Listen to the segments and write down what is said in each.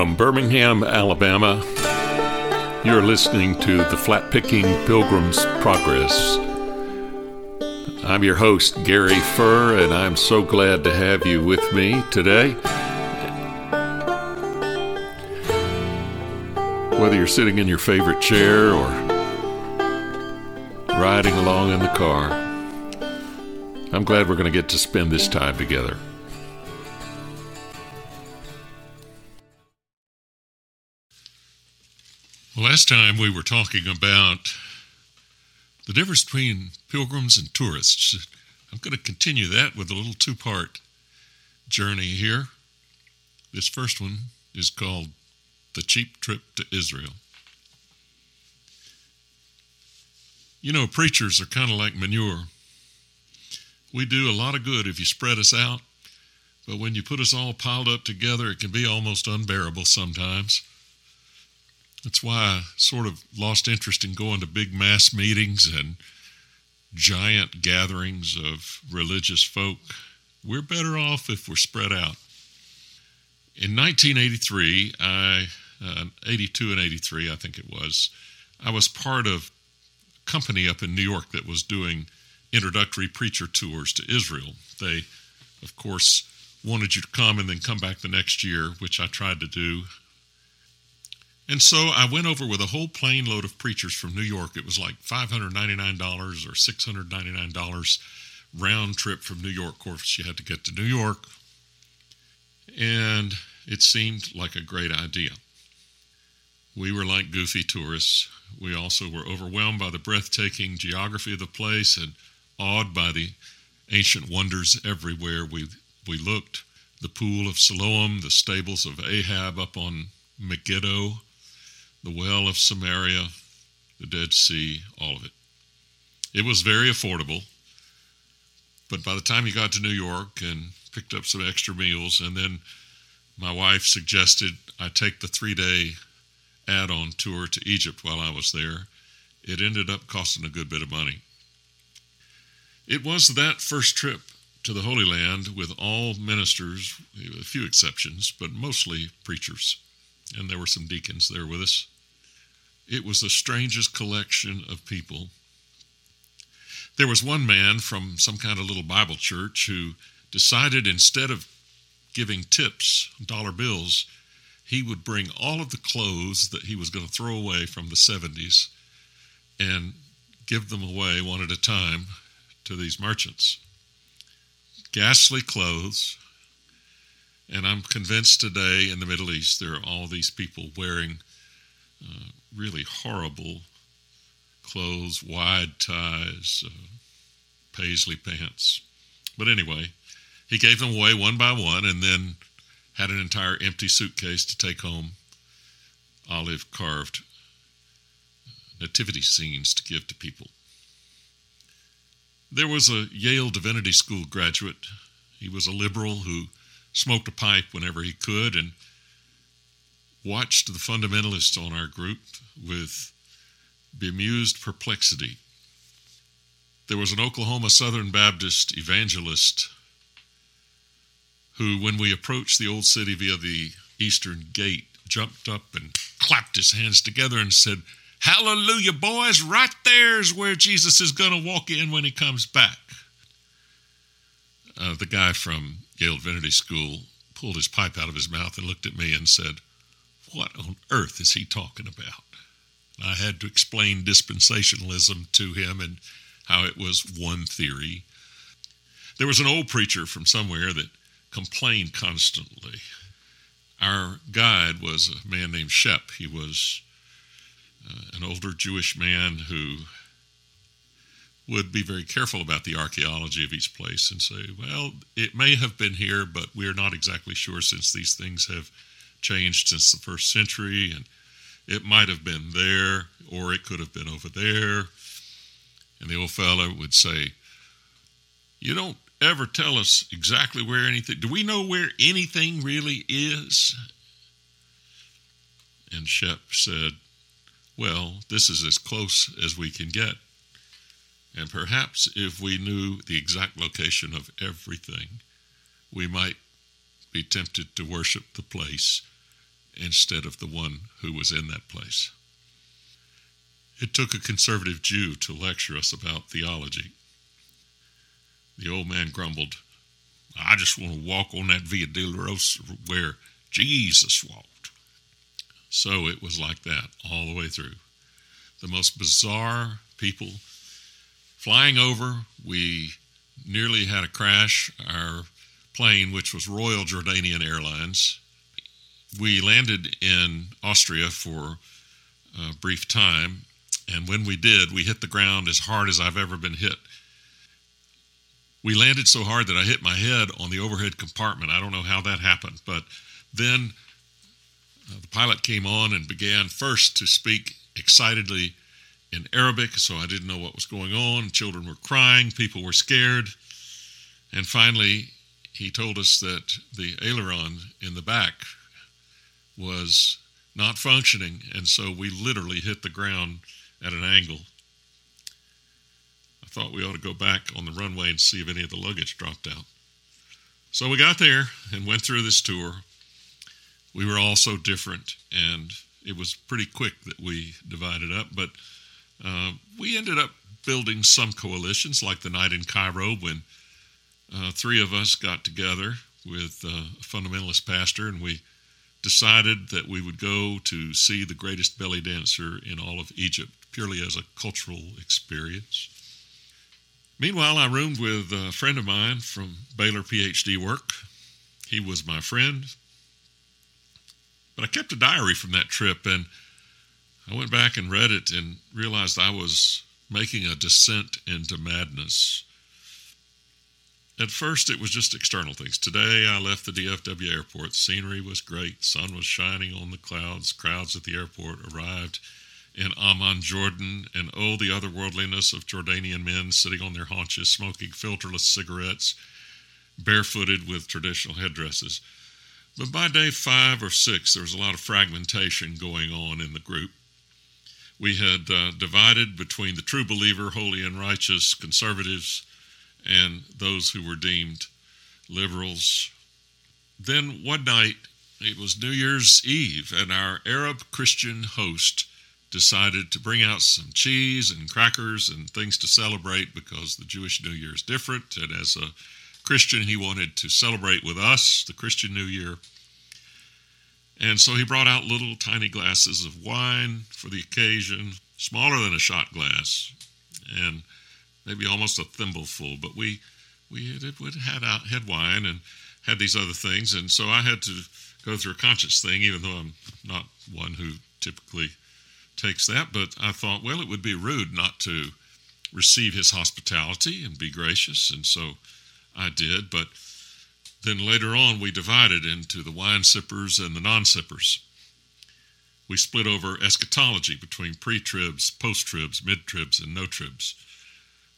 from Birmingham, Alabama. You're listening to the Flat Picking Pilgrim's Progress. I'm your host, Gary Furr, and I'm so glad to have you with me today. Whether you're sitting in your favorite chair or riding along in the car, I'm glad we're going to get to spend this time together. Last time we were talking about the difference between pilgrims and tourists. I'm going to continue that with a little two part journey here. This first one is called The Cheap Trip to Israel. You know, preachers are kind of like manure. We do a lot of good if you spread us out, but when you put us all piled up together, it can be almost unbearable sometimes. That's why I sort of lost interest in going to big mass meetings and giant gatherings of religious folk. We're better off if we're spread out. In 1983, I, uh, 82 and 83, I think it was, I was part of a company up in New York that was doing introductory preacher tours to Israel. They, of course, wanted you to come and then come back the next year, which I tried to do. And so I went over with a whole plane load of preachers from New York. It was like $599 or $699 round trip from New York. Of course, you had to get to New York. And it seemed like a great idea. We were like goofy tourists. We also were overwhelmed by the breathtaking geography of the place and awed by the ancient wonders everywhere we, we looked. The pool of Siloam, the stables of Ahab up on Megiddo, the well of Samaria, the Dead Sea, all of it. It was very affordable, but by the time you got to New York and picked up some extra meals, and then my wife suggested I take the three day add on tour to Egypt while I was there, it ended up costing a good bit of money. It was that first trip to the Holy Land with all ministers, a few exceptions, but mostly preachers and there were some deacons there with us. It was the strangest collection of people. There was one man from some kind of little Bible church who decided instead of giving tips, dollar bills, he would bring all of the clothes that he was going to throw away from the 70s and give them away one at a time to these merchants. Ghastly clothes, and I'm convinced today in the Middle East there are all these people wearing uh, really horrible clothes, wide ties, uh, paisley pants. But anyway, he gave them away one by one and then had an entire empty suitcase to take home, olive carved nativity scenes to give to people. There was a Yale Divinity School graduate. He was a liberal who smoked a pipe whenever he could, and watched the fundamentalists on our group with bemused perplexity. There was an Oklahoma Southern Baptist evangelist who, when we approached the old city via the eastern gate, jumped up and clapped his hands together and said, Hallelujah, boys, right there's where Jesus is going to walk in when he comes back. Uh, the guy from Yale Divinity School pulled his pipe out of his mouth and looked at me and said, What on earth is he talking about? I had to explain dispensationalism to him and how it was one theory. There was an old preacher from somewhere that complained constantly. Our guide was a man named Shep. He was uh, an older Jewish man who would be very careful about the archaeology of each place and say, well, it may have been here, but we're not exactly sure since these things have changed since the first century, and it might have been there, or it could have been over there. And the old fellow would say, You don't ever tell us exactly where anything, do we know where anything really is? And Shep said, Well, this is as close as we can get. And perhaps if we knew the exact location of everything, we might be tempted to worship the place instead of the one who was in that place. It took a conservative Jew to lecture us about theology. The old man grumbled, I just want to walk on that Via Dolorosa where Jesus walked. So it was like that all the way through. The most bizarre people flying over. We nearly had a crash. Our plane, which was Royal Jordanian Airlines, we landed in Austria for a brief time. And when we did, we hit the ground as hard as I've ever been hit. We landed so hard that I hit my head on the overhead compartment. I don't know how that happened, but then uh, the pilot came on and began first to speak excitedly in Arabic, so I didn't know what was going on. Children were crying, people were scared. And finally, he told us that the aileron in the back was not functioning, and so we literally hit the ground at an angle. I thought we ought to go back on the runway and see if any of the luggage dropped out. So we got there and went through this tour. We were all so different, and it was pretty quick that we divided up, but uh, we ended up building some coalitions, like the night in Cairo when uh, three of us got together with uh, a fundamentalist pastor and we decided that we would go to see the greatest belly dancer in all of Egypt purely as a cultural experience. Meanwhile, I roomed with a friend of mine from Baylor PhD work. He was my friend. But I kept a diary from that trip and I went back and read it and realized I was making a descent into madness. At first, it was just external things. Today, I left the DFW airport. Scenery was great. Sun was shining on the clouds. Crowds at the airport arrived in Amman, Jordan, and oh, the otherworldliness of Jordanian men sitting on their haunches, smoking filterless cigarettes, barefooted with traditional headdresses. But by day five or six, there was a lot of fragmentation going on in the group we had uh, divided between the true believer, holy and righteous conservatives, and those who were deemed liberals. Then one night, it was New Year's Eve, and our Arab Christian host decided to bring out some cheese and crackers and things to celebrate because the Jewish New Year is different. And as a Christian, he wanted to celebrate with us the Christian New Year. And so he brought out little tiny glasses of wine for the occasion, smaller than a shot glass, and maybe almost a thimbleful. But we we had, had out had wine and had these other things, and so I had to go through a conscious thing, even though I'm not one who typically takes that. But I thought, well, it would be rude not to receive his hospitality and be gracious, and so I did. But then later on, we divided into the wine sippers and the non sippers. We split over eschatology between pre tribs, post tribs, mid tribs, and no tribs.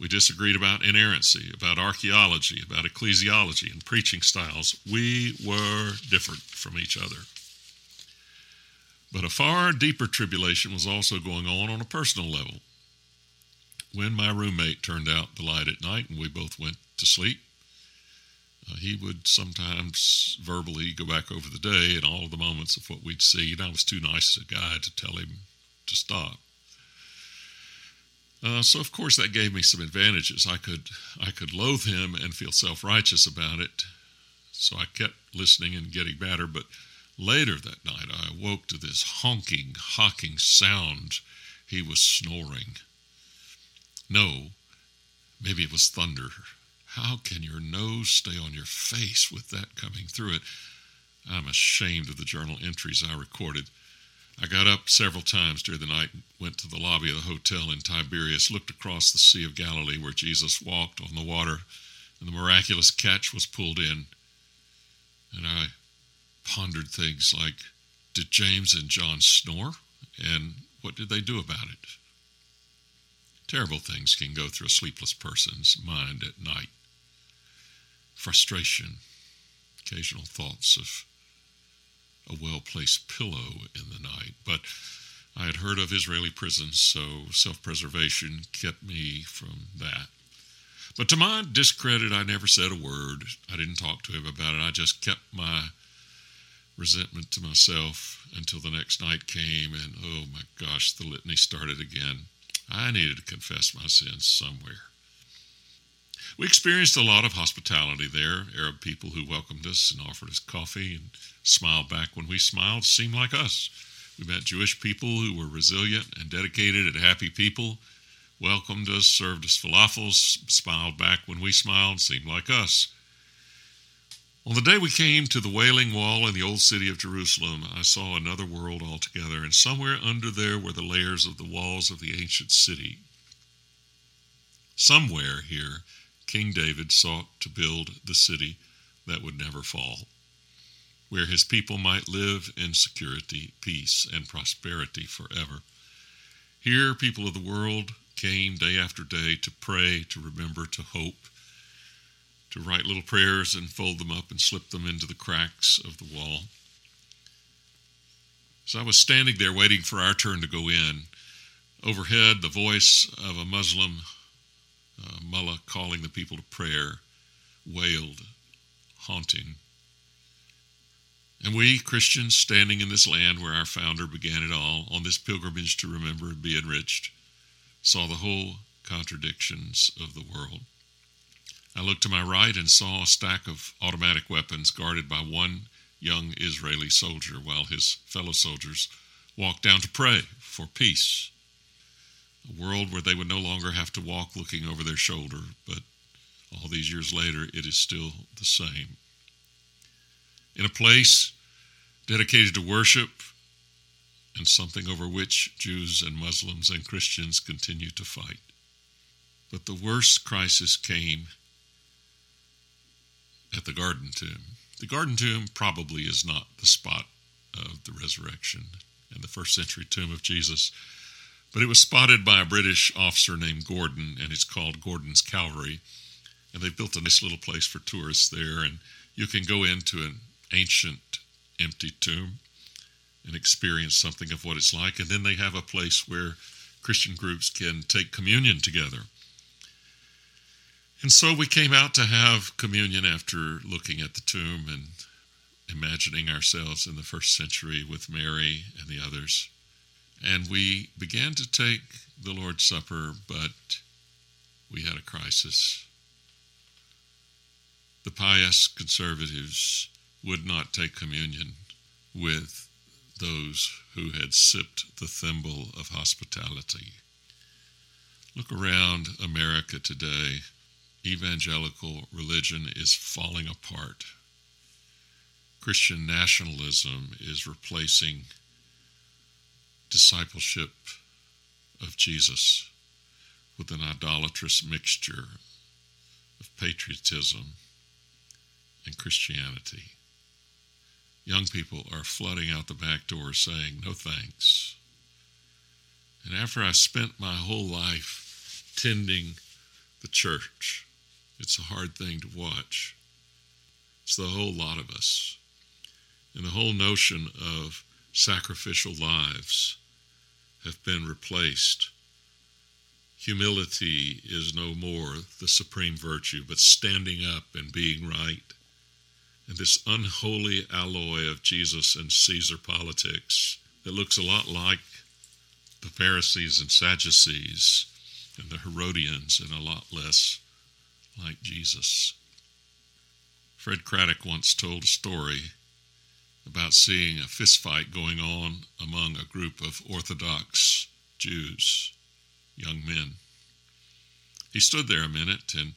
We disagreed about inerrancy, about archaeology, about ecclesiology, and preaching styles. We were different from each other. But a far deeper tribulation was also going on on a personal level. When my roommate turned out the light at night and we both went to sleep, uh, he would sometimes verbally go back over the day and all the moments of what we'd see, and I was too nice a guy to tell him to stop. Uh, so of course that gave me some advantages. I could I could loathe him and feel self righteous about it. So I kept listening and getting better. But later that night I awoke to this honking, hawking sound. He was snoring. No, maybe it was thunder. How can your nose stay on your face with that coming through it? I'm ashamed of the journal entries I recorded. I got up several times during the night, went to the lobby of the hotel in Tiberias, looked across the Sea of Galilee where Jesus walked on the water, and the miraculous catch was pulled in. And I pondered things like Did James and John snore? And what did they do about it? Terrible things can go through a sleepless person's mind at night frustration, occasional thoughts of a well placed pillow in the night. But I had heard of Israeli prisons, so self preservation kept me from that. But to my discredit, I never said a word. I didn't talk to him about it. I just kept my resentment to myself until the next night came, and oh my gosh, the litany started again. I needed to confess my sins somewhere. We experienced a lot of hospitality there. Arab people who welcomed us and offered us coffee and smiled back when we smiled seemed like us. We met Jewish people who were resilient and dedicated and happy people, welcomed us, served us falafels, smiled back when we smiled, seemed like us. On the day we came to the Wailing Wall in the old city of Jerusalem, I saw another world altogether, and somewhere under there were the layers of the walls of the ancient city. Somewhere here, King David sought to build the city that would never fall, where his people might live in security, peace, and prosperity forever. Here, people of the world came day after day to pray, to remember, to hope, to write little prayers and fold them up and slip them into the cracks of the wall. As I was standing there waiting for our turn to go in, overhead the voice of a Muslim uh, mullah calling the people to prayer wailed, haunting. And we, Christians, standing in this land where our founder began it all, on this pilgrimage to remember and be enriched, saw the whole contradictions of the world. I looked to my right and saw a stack of automatic weapons guarded by one young Israeli soldier while his fellow soldiers walked down to pray for peace a world where they would no longer have to walk looking over their shoulder, but all these years later, it is still the same. In a place dedicated to worship and something over which Jews and Muslims and Christians continue to fight. But the worst crisis came at the Garden Tomb. The Garden Tomb probably is not the spot of the resurrection and the first century tomb of Jesus but it was spotted by a British officer named Gordon, and it's called Gordon's Calvary. And they built a nice little place for tourists there, and you can go into an ancient empty tomb and experience something of what it's like. And then they have a place where Christian groups can take communion together. And so we came out to have communion after looking at the tomb and imagining ourselves in the first century with Mary and the others. And we began to take the Lord's Supper, but we had a crisis. The pious conservatives would not take communion with those who had sipped the thimble of hospitality. Look around America today. Evangelical religion is falling apart. Christian nationalism is replacing discipleship of Jesus with an idolatrous mixture of patriotism and Christianity. Young people are flooding out the back door saying, No thanks. And after I spent my whole life tending the church, it's a hard thing to watch. It's the whole lot of us. And the whole notion of sacrificial lives have been replaced. Humility is no more the supreme virtue, but standing up and being right. And this unholy alloy of Jesus and Caesar politics that looks a lot like the Pharisees and Sadducees and the Herodians and a lot less like Jesus. Fred Craddock once told a story about seeing a fistfight going on among a group of Orthodox Jews, young men. He stood there a minute, and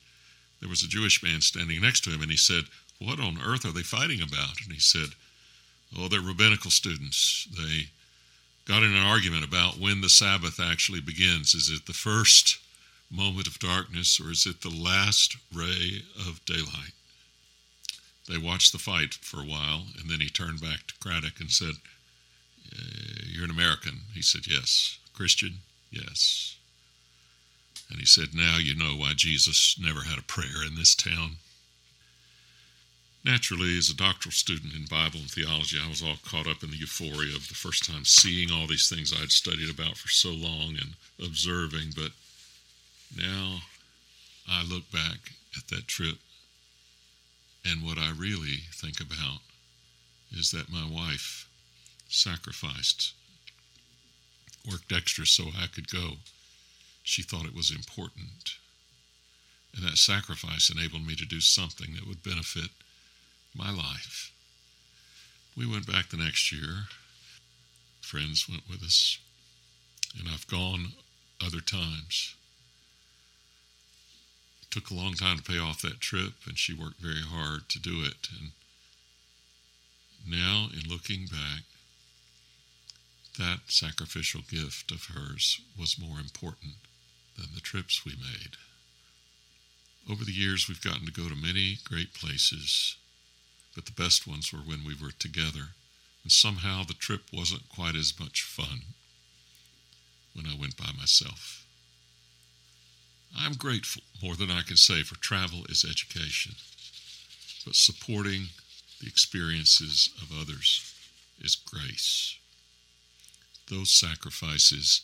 there was a Jewish man standing next to him, and he said, What on earth are they fighting about? And he said, Oh, they're rabbinical students. They got in an argument about when the Sabbath actually begins. Is it the first moment of darkness, or is it the last ray of daylight? They watched the fight for a while, and then he turned back to Craddock and said, uh, You're an American. He said, Yes. Christian? Yes. And he said, Now you know why Jesus never had a prayer in this town. Naturally, as a doctoral student in Bible and theology, I was all caught up in the euphoria of the first time seeing all these things I'd studied about for so long and observing. But now I look back at that trip and what I really think about is that my wife sacrificed, worked extra so I could go. She thought it was important. And that sacrifice enabled me to do something that would benefit my life. We went back the next year. Friends went with us. And I've gone other times. Took a long time to pay off that trip, and she worked very hard to do it. And now, in looking back, that sacrificial gift of hers was more important than the trips we made. Over the years, we've gotten to go to many great places, but the best ones were when we were together, and somehow the trip wasn't quite as much fun when I went by myself. I'm grateful more than I can say for travel as education, but supporting the experiences of others is grace. Those sacrifices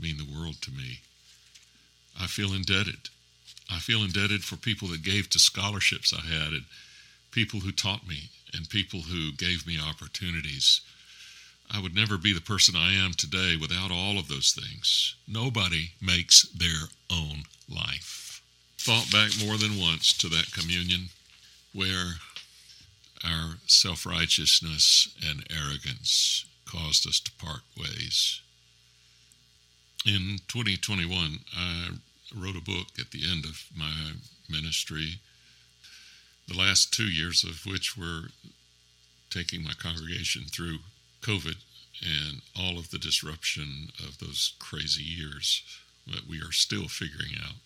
mean the world to me. I feel indebted. I feel indebted for people that gave to scholarships I had and people who taught me and people who gave me opportunities. I would never be the person I am today without all of those things. Nobody makes their own life. Thought back more than once to that communion where our self righteousness and arrogance caused us to part ways. In 2021, I wrote a book at the end of my ministry, the last two years of which were taking my congregation through COVID and all of the disruption of those crazy years that we are still figuring out.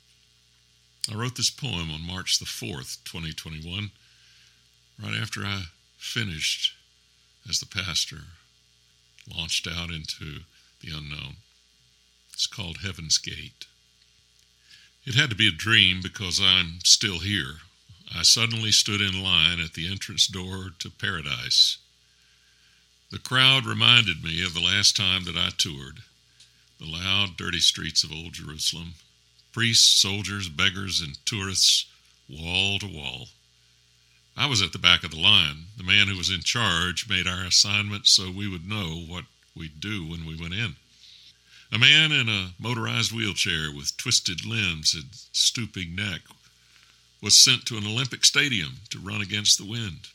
I wrote this poem on March the 4th, 2021 right after I finished as the pastor, launched out into the unknown. It's called Heaven's Gate. It had to be a dream because I'm still here. I suddenly stood in line at the entrance door to paradise. The crowd reminded me of the last time that I toured the loud, dirty streets of Old Jerusalem, priests, soldiers, beggars, and tourists, wall to wall. I was at the back of the line. The man who was in charge made our assignment so we would know what we'd do when we went in. A man in a motorized wheelchair with twisted limbs and stooping neck was sent to an Olympic stadium to run against the wind.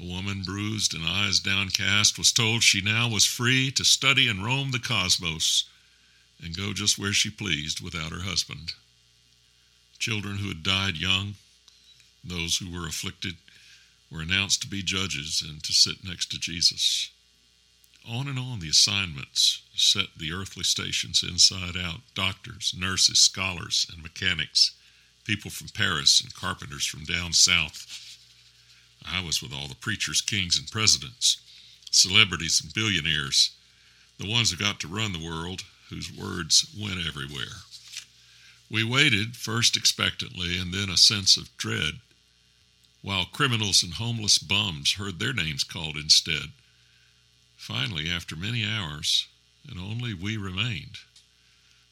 A woman, bruised and eyes downcast, was told she now was free to study and roam the cosmos and go just where she pleased without her husband. Children who had died young, those who were afflicted, were announced to be judges and to sit next to Jesus. On and on the assignments set the earthly stations inside out doctors, nurses, scholars, and mechanics, people from Paris and carpenters from down south. I was with all the preachers, kings, and presidents, celebrities, and billionaires, the ones who got to run the world, whose words went everywhere. We waited, first expectantly and then a sense of dread while criminals and homeless bums heard their names called instead. Finally, after many hours, and only we remained,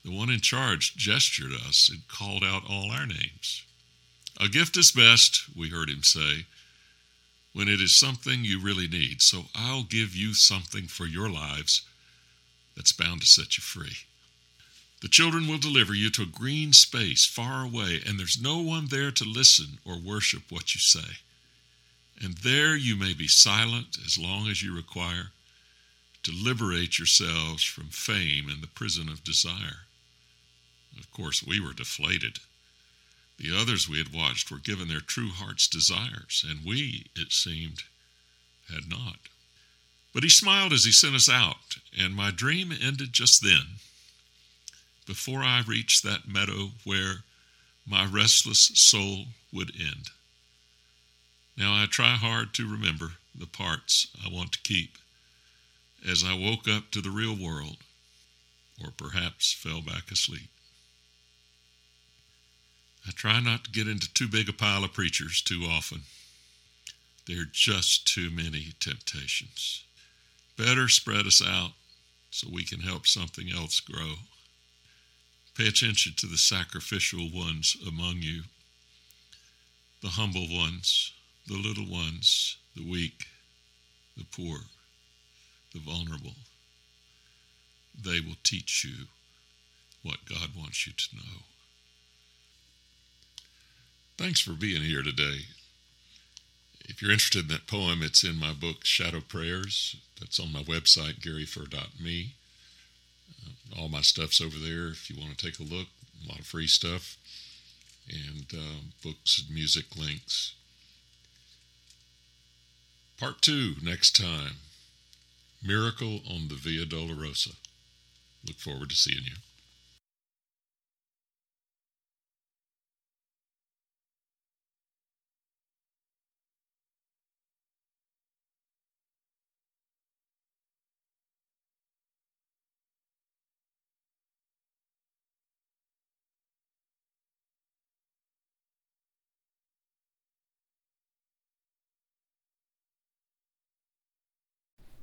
the one in charge gestured us and called out all our names. A gift is best, we heard him say, when it is something you really need. So I'll give you something for your lives that's bound to set you free. The children will deliver you to a green space far away, and there's no one there to listen or worship what you say. And there you may be silent as long as you require to liberate yourselves from fame and the prison of desire. Of course, we were deflated. The others we had watched were given their true heart's desires, and we, it seemed, had not. But he smiled as he sent us out, and my dream ended just then before I reached that meadow where my restless soul would end. Now I try hard to remember the parts I want to keep as I woke up to the real world, or perhaps fell back asleep. I try not to get into too big a pile of preachers too often. There are just too many temptations. Better spread us out so we can help something else grow. Pay attention to the sacrificial ones among you, the humble ones, the little ones, the weak, the poor, the vulnerable. They will teach you what God wants you to know. Thanks for being here today. If you're interested in that poem, it's in my book, Shadow Prayers. That's on my website, garyfurr.me. Uh, all my stuff's over there if you want to take a look. A lot of free stuff and uh, books and music links. Part two next time Miracle on the Via Dolorosa. Look forward to seeing you.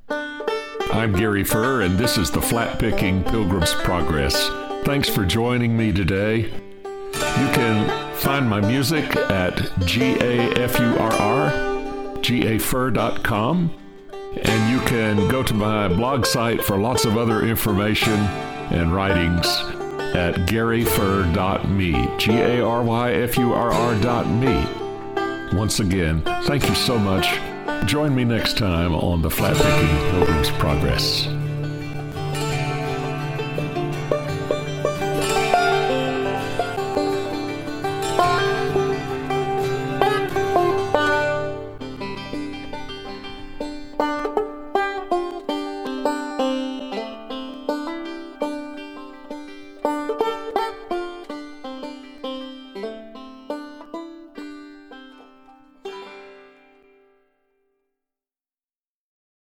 I'm Gary Furr, and this is the Flat Picking Pilgrim's Progress. Thanks for joining me today. You can find my music at G-A-F-U-R-R, gafurr.com, and you can go to my blog site for lots of other information and writings at garyfurr.me, G-A-R-Y-F-U-R-R.me. Once again, thank you so much Join me next time on the Flat Picking Pilgrim's Progress.